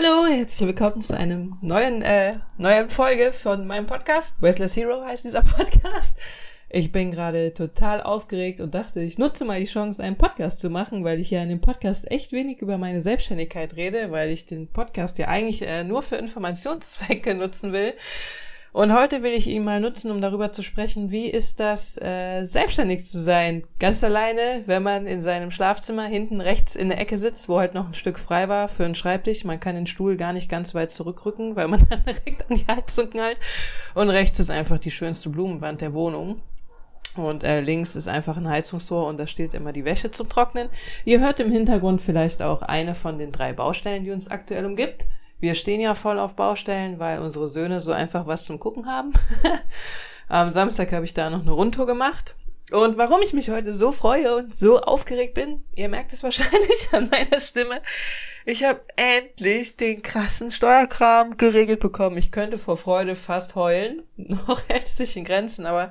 Hallo, herzlich willkommen zu einem neuen, äh, neuen Folge von meinem Podcast. Restless Hero heißt dieser Podcast. Ich bin gerade total aufgeregt und dachte, ich nutze mal die Chance, einen Podcast zu machen, weil ich ja in dem Podcast echt wenig über meine Selbstständigkeit rede, weil ich den Podcast ja eigentlich äh, nur für Informationszwecke nutzen will. Und heute will ich ihn mal nutzen, um darüber zu sprechen, wie ist das, äh, selbstständig zu sein, ganz alleine, wenn man in seinem Schlafzimmer hinten rechts in der Ecke sitzt, wo halt noch ein Stück frei war für einen Schreibtisch. Man kann den Stuhl gar nicht ganz weit zurückrücken, weil man dann direkt an die Heizung knallt. Und rechts ist einfach die schönste Blumenwand der Wohnung. Und äh, links ist einfach ein Heizungsrohr und da steht immer die Wäsche zum Trocknen. Ihr hört im Hintergrund vielleicht auch eine von den drei Baustellen, die uns aktuell umgibt. Wir stehen ja voll auf Baustellen, weil unsere Söhne so einfach was zum Gucken haben. Am Samstag habe ich da noch eine Rundtour gemacht. Und warum ich mich heute so freue und so aufgeregt bin, ihr merkt es wahrscheinlich an meiner Stimme. Ich habe endlich den krassen Steuerkram geregelt bekommen. Ich könnte vor Freude fast heulen. Noch hält es sich in Grenzen, aber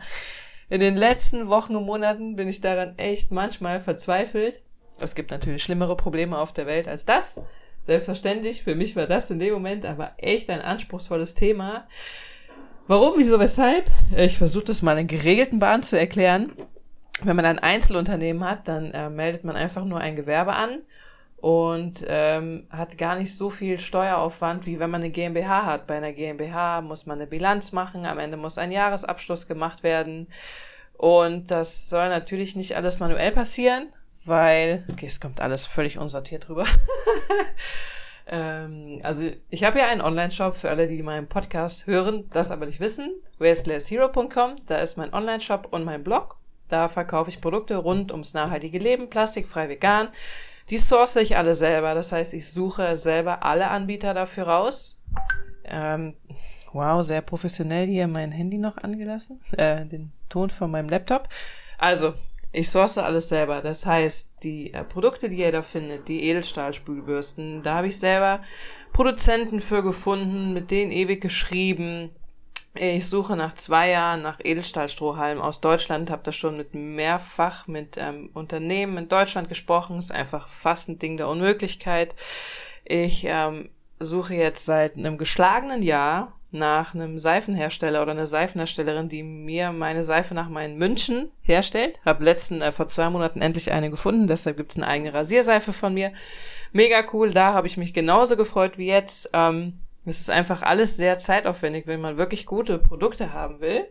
in den letzten Wochen und Monaten bin ich daran echt manchmal verzweifelt. Es gibt natürlich schlimmere Probleme auf der Welt als das. Selbstverständlich, für mich war das in dem Moment aber echt ein anspruchsvolles Thema. Warum, wieso, weshalb? Ich versuche das mal in geregelten Bahnen zu erklären. Wenn man ein Einzelunternehmen hat, dann äh, meldet man einfach nur ein Gewerbe an und ähm, hat gar nicht so viel Steueraufwand, wie wenn man eine GmbH hat. Bei einer GmbH muss man eine Bilanz machen, am Ende muss ein Jahresabschluss gemacht werden. Und das soll natürlich nicht alles manuell passieren, weil, okay, es kommt alles völlig unsortiert rüber. ähm, also ich habe ja einen Online-Shop für alle, die meinen Podcast hören, das aber nicht wissen. wastelesshero.com, da ist mein Online-Shop und mein Blog. Da verkaufe ich Produkte rund ums nachhaltige Leben, plastikfrei, vegan. Die source ich alle selber. Das heißt, ich suche selber alle Anbieter dafür raus. Ähm, wow, sehr professionell hier mein Handy noch angelassen. Äh, den Ton von meinem Laptop. Also, ich source alles selber. Das heißt, die äh, Produkte, die ihr da findet, die Edelstahlspülbürsten, da habe ich selber Produzenten für gefunden, mit denen ewig geschrieben. Ich suche nach zwei Jahren nach Edelstahlstrohhalm aus Deutschland, habe da schon mit mehrfach mit ähm, Unternehmen in Deutschland gesprochen. Ist einfach fast ein Ding der Unmöglichkeit. Ich ähm, suche jetzt seit einem geschlagenen Jahr nach einem Seifenhersteller oder einer Seifenherstellerin, die mir meine Seife nach meinen München herstellt. Hab letzten äh, vor zwei Monaten endlich eine gefunden, deshalb gibt's eine eigene Rasierseife von mir. Mega cool, da habe ich mich genauso gefreut wie jetzt. Ähm, es ist einfach alles sehr zeitaufwendig, wenn man wirklich gute Produkte haben will.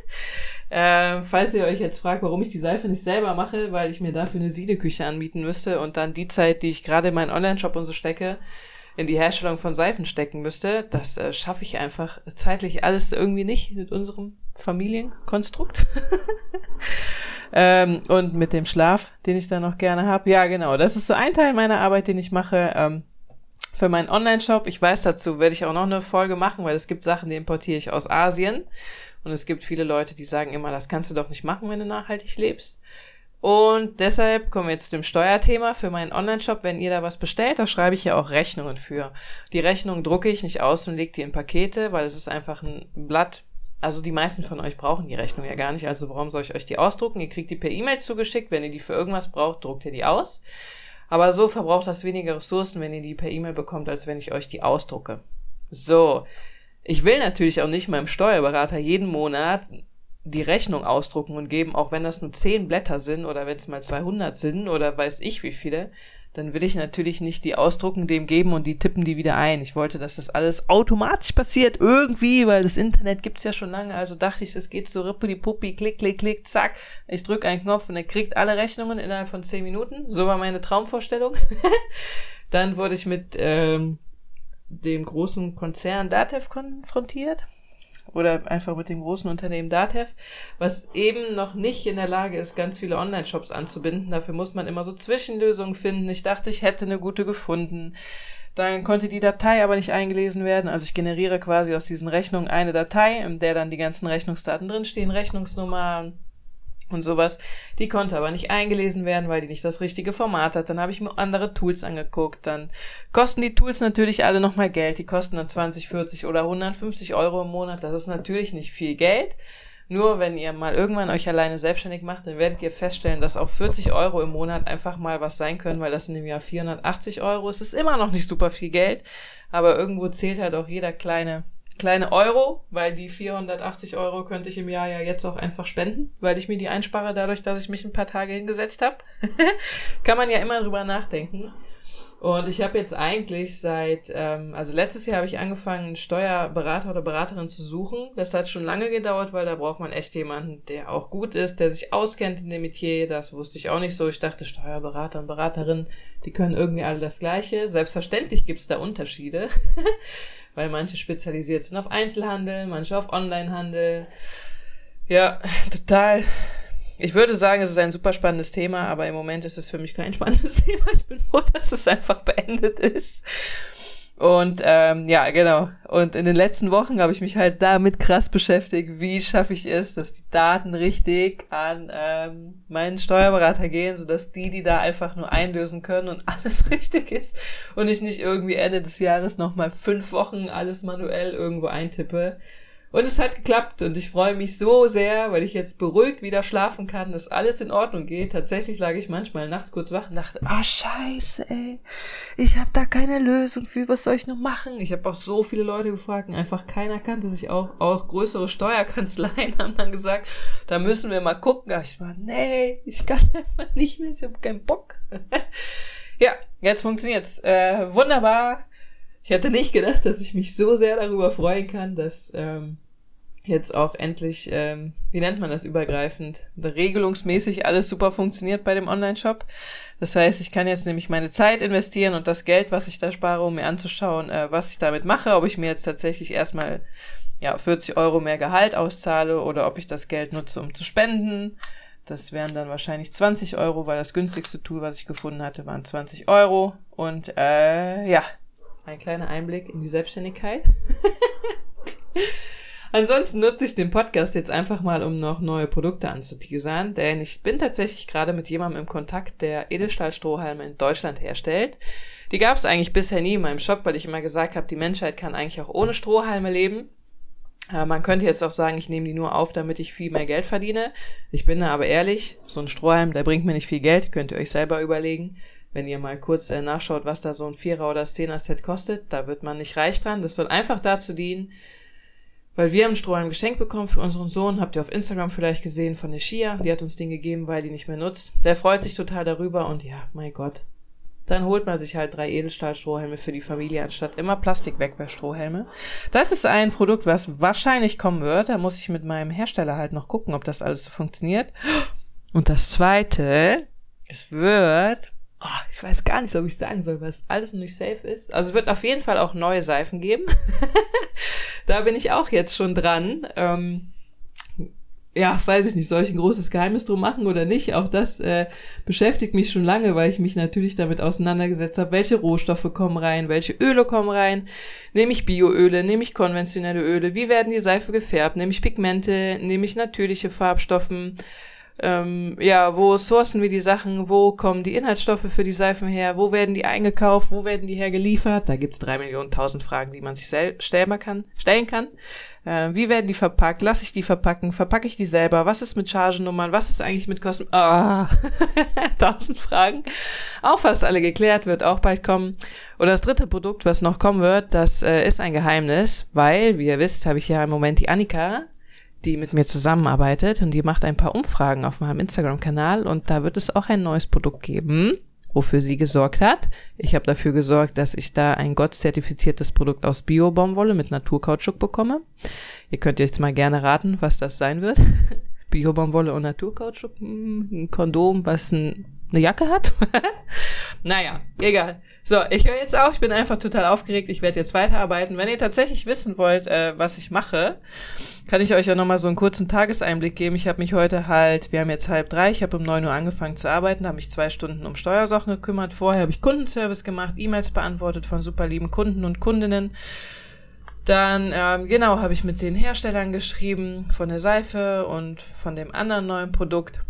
äh, falls ihr euch jetzt fragt, warum ich die Seife nicht selber mache, weil ich mir dafür eine Siedeküche anbieten müsste und dann die Zeit, die ich gerade in meinen Online-Shop und so stecke, in die Herstellung von Seifen stecken müsste. Das äh, schaffe ich einfach zeitlich alles irgendwie nicht mit unserem Familienkonstrukt. ähm, und mit dem Schlaf, den ich da noch gerne habe. Ja, genau. Das ist so ein Teil meiner Arbeit, den ich mache. Ähm, für meinen Online-Shop. Ich weiß dazu, werde ich auch noch eine Folge machen, weil es gibt Sachen, die importiere ich aus Asien. Und es gibt viele Leute, die sagen immer, das kannst du doch nicht machen, wenn du nachhaltig lebst. Und deshalb kommen wir jetzt zu dem Steuerthema für meinen Online-Shop. Wenn ihr da was bestellt, da schreibe ich ja auch Rechnungen für. Die Rechnungen drucke ich nicht aus und lege die in Pakete, weil es ist einfach ein Blatt. Also die meisten von euch brauchen die Rechnung ja gar nicht. Also warum soll ich euch die ausdrucken? Ihr kriegt die per E-Mail zugeschickt. Wenn ihr die für irgendwas braucht, druckt ihr die aus. Aber so verbraucht das weniger Ressourcen, wenn ihr die per E-Mail bekommt, als wenn ich euch die ausdrucke. So. Ich will natürlich auch nicht meinem Steuerberater jeden Monat die Rechnung ausdrucken und geben, auch wenn das nur zehn Blätter sind oder wenn es mal 200 sind oder weiß ich wie viele, dann will ich natürlich nicht die ausdrucken, dem geben und die tippen die wieder ein. Ich wollte, dass das alles automatisch passiert, irgendwie, weil das Internet gibt's ja schon lange. Also dachte ich, es geht so rippidi puppi, klick, klick, klick, zack. Ich drücke einen Knopf und er kriegt alle Rechnungen innerhalb von zehn Minuten. So war meine Traumvorstellung. dann wurde ich mit ähm, dem großen Konzern Datev konfrontiert oder einfach mit dem großen Unternehmen Datev, was eben noch nicht in der Lage ist, ganz viele Online-Shops anzubinden. Dafür muss man immer so Zwischenlösungen finden. Ich dachte, ich hätte eine gute gefunden. Dann konnte die Datei aber nicht eingelesen werden. Also ich generiere quasi aus diesen Rechnungen eine Datei, in der dann die ganzen Rechnungsdaten drinstehen, Rechnungsnummer, und sowas. Die konnte aber nicht eingelesen werden, weil die nicht das richtige Format hat. Dann habe ich mir andere Tools angeguckt. Dann kosten die Tools natürlich alle nochmal Geld. Die kosten dann 20, 40 oder 150 Euro im Monat. Das ist natürlich nicht viel Geld. Nur wenn ihr mal irgendwann euch alleine selbstständig macht, dann werdet ihr feststellen, dass auch 40 Euro im Monat einfach mal was sein können, weil das sind im Jahr 480 Euro. Es ist immer noch nicht super viel Geld, aber irgendwo zählt halt auch jeder kleine kleine Euro, weil die 480 Euro könnte ich im Jahr ja jetzt auch einfach spenden, weil ich mir die einspare dadurch, dass ich mich ein paar Tage hingesetzt habe. Kann man ja immer drüber nachdenken. Und ich habe jetzt eigentlich seit, ähm, also letztes Jahr habe ich angefangen, einen Steuerberater oder Beraterin zu suchen. Das hat schon lange gedauert, weil da braucht man echt jemanden, der auch gut ist, der sich auskennt in dem Metier. Das wusste ich auch nicht so. Ich dachte, Steuerberater und Beraterin, die können irgendwie alle das Gleiche. Selbstverständlich gibt's da Unterschiede, weil manche spezialisiert sind auf Einzelhandel, manche auf Onlinehandel. Ja, total ich würde sagen, es ist ein super spannendes Thema, aber im Moment ist es für mich kein spannendes Thema. Ich bin froh, dass es einfach beendet ist. Und ähm, ja, genau. Und in den letzten Wochen habe ich mich halt damit krass beschäftigt, wie schaffe ich es, dass die Daten richtig an ähm, meinen Steuerberater gehen, sodass die die da einfach nur einlösen können und alles richtig ist und ich nicht irgendwie Ende des Jahres nochmal fünf Wochen alles manuell irgendwo eintippe. Und es hat geklappt und ich freue mich so sehr, weil ich jetzt beruhigt wieder schlafen kann, dass alles in Ordnung geht. Tatsächlich lag ich manchmal nachts kurz wach und dachte, ah scheiße, ey, ich habe da keine Lösung für, was soll ich noch machen? Ich habe auch so viele Leute gefragt und einfach keiner kannte sich auch, auch größere Steuerkanzleien haben dann gesagt, da müssen wir mal gucken. Ich war, nee, ich kann einfach nicht mehr, ich habe keinen Bock. ja, jetzt funktioniert's. Äh, wunderbar. Ich hätte nicht gedacht, dass ich mich so sehr darüber freuen kann, dass ähm, jetzt auch endlich, ähm, wie nennt man das übergreifend, regelungsmäßig alles super funktioniert bei dem Online-Shop. Das heißt, ich kann jetzt nämlich meine Zeit investieren und das Geld, was ich da spare, um mir anzuschauen, äh, was ich damit mache, ob ich mir jetzt tatsächlich erstmal ja 40 Euro mehr Gehalt auszahle oder ob ich das Geld nutze, um zu spenden. Das wären dann wahrscheinlich 20 Euro, weil das günstigste Tool, was ich gefunden hatte, waren 20 Euro. Und äh, ja, ein kleiner Einblick in die Selbstständigkeit. Ansonsten nutze ich den Podcast jetzt einfach mal, um noch neue Produkte anzuteasern, denn ich bin tatsächlich gerade mit jemandem im Kontakt, der Edelstahlstrohhalme in Deutschland herstellt. Die gab es eigentlich bisher nie in meinem Shop, weil ich immer gesagt habe, die Menschheit kann eigentlich auch ohne Strohhalme leben. Äh, man könnte jetzt auch sagen, ich nehme die nur auf, damit ich viel mehr Geld verdiene. Ich bin da aber ehrlich, so ein Strohhalm, der bringt mir nicht viel Geld, könnt ihr euch selber überlegen wenn ihr mal kurz äh, nachschaut, was da so ein Vierer- oder Zehner-Set kostet, da wird man nicht reich dran. Das soll einfach dazu dienen, weil wir haben Strohhalm geschenkt bekommen für unseren Sohn, habt ihr auf Instagram vielleicht gesehen von der Shia, die hat uns den gegeben, weil die nicht mehr nutzt. Der freut sich total darüber und ja, mein Gott. Dann holt man sich halt drei Edelstahlstrohhelme für die Familie, anstatt immer Plastikwegwerfstrohhelme. Das ist ein Produkt, was wahrscheinlich kommen wird. Da muss ich mit meinem Hersteller halt noch gucken, ob das alles so funktioniert. Und das zweite, es wird oh, ich weiß gar nicht, ob ich sagen soll, was alles noch nicht safe ist. Also wird auf jeden Fall auch neue Seifen geben. da bin ich auch jetzt schon dran. Ähm, ja, weiß ich nicht, soll ich ein großes Geheimnis drum machen oder nicht? Auch das äh, beschäftigt mich schon lange, weil ich mich natürlich damit auseinandergesetzt habe, welche Rohstoffe kommen rein, welche Öle kommen rein, nehme ich Bioöle, nehme ich konventionelle Öle, wie werden die Seife gefärbt, nehme ich Pigmente, nehme ich natürliche Farbstoffen, ähm, ja, wo sourcen wir die Sachen, wo kommen die Inhaltsstoffe für die Seifen her, wo werden die eingekauft, wo werden die hergeliefert? Da gibt's drei Millionen tausend Fragen, die man sich stellen kann. Stellen kann. Äh, wie werden die verpackt? Lass ich die verpacken? Verpacke ich die selber? Was ist mit Chargennummern? Was ist eigentlich mit Kosten? Ah, tausend Fragen. Auch fast alle geklärt, wird auch bald kommen. Und das dritte Produkt, was noch kommen wird, das äh, ist ein Geheimnis, weil, wie ihr wisst, habe ich ja im Moment die Annika, die mit mir zusammenarbeitet und die macht ein paar Umfragen auf meinem Instagram-Kanal und da wird es auch ein neues Produkt geben, wofür sie gesorgt hat. Ich habe dafür gesorgt, dass ich da ein Gott-zertifiziertes Produkt aus Bio-Baumwolle mit Naturkautschuk bekomme. Ihr könnt jetzt mal gerne raten, was das sein wird. Bio-Baumwolle und Naturkautschuk, hm, ein Kondom, was ein, eine Jacke hat. naja, egal. So, ich höre jetzt auf. Ich bin einfach total aufgeregt. Ich werde jetzt weiterarbeiten. Wenn ihr tatsächlich wissen wollt, äh, was ich mache, kann ich euch ja nochmal so einen kurzen Tageseinblick geben. Ich habe mich heute halt, wir haben jetzt halb drei, ich habe um neun Uhr angefangen zu arbeiten, habe mich zwei Stunden um Steuersachen gekümmert. Vorher habe ich Kundenservice gemacht, E-Mails beantwortet von super lieben Kunden und Kundinnen. Dann, ähm, genau, habe ich mit den Herstellern geschrieben von der Seife und von dem anderen neuen Produkt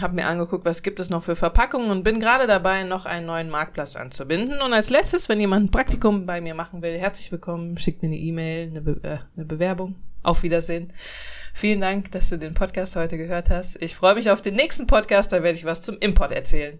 habe mir angeguckt, was gibt es noch für Verpackungen und bin gerade dabei, noch einen neuen Marktplatz anzubinden. Und als letztes, wenn jemand ein Praktikum bei mir machen will, herzlich willkommen, schickt mir eine E-Mail, eine, Be äh, eine Bewerbung Auf Wiedersehen. Vielen Dank, dass du den Podcast heute gehört hast. Ich freue mich auf den nächsten Podcast, da werde ich was zum Import erzählen.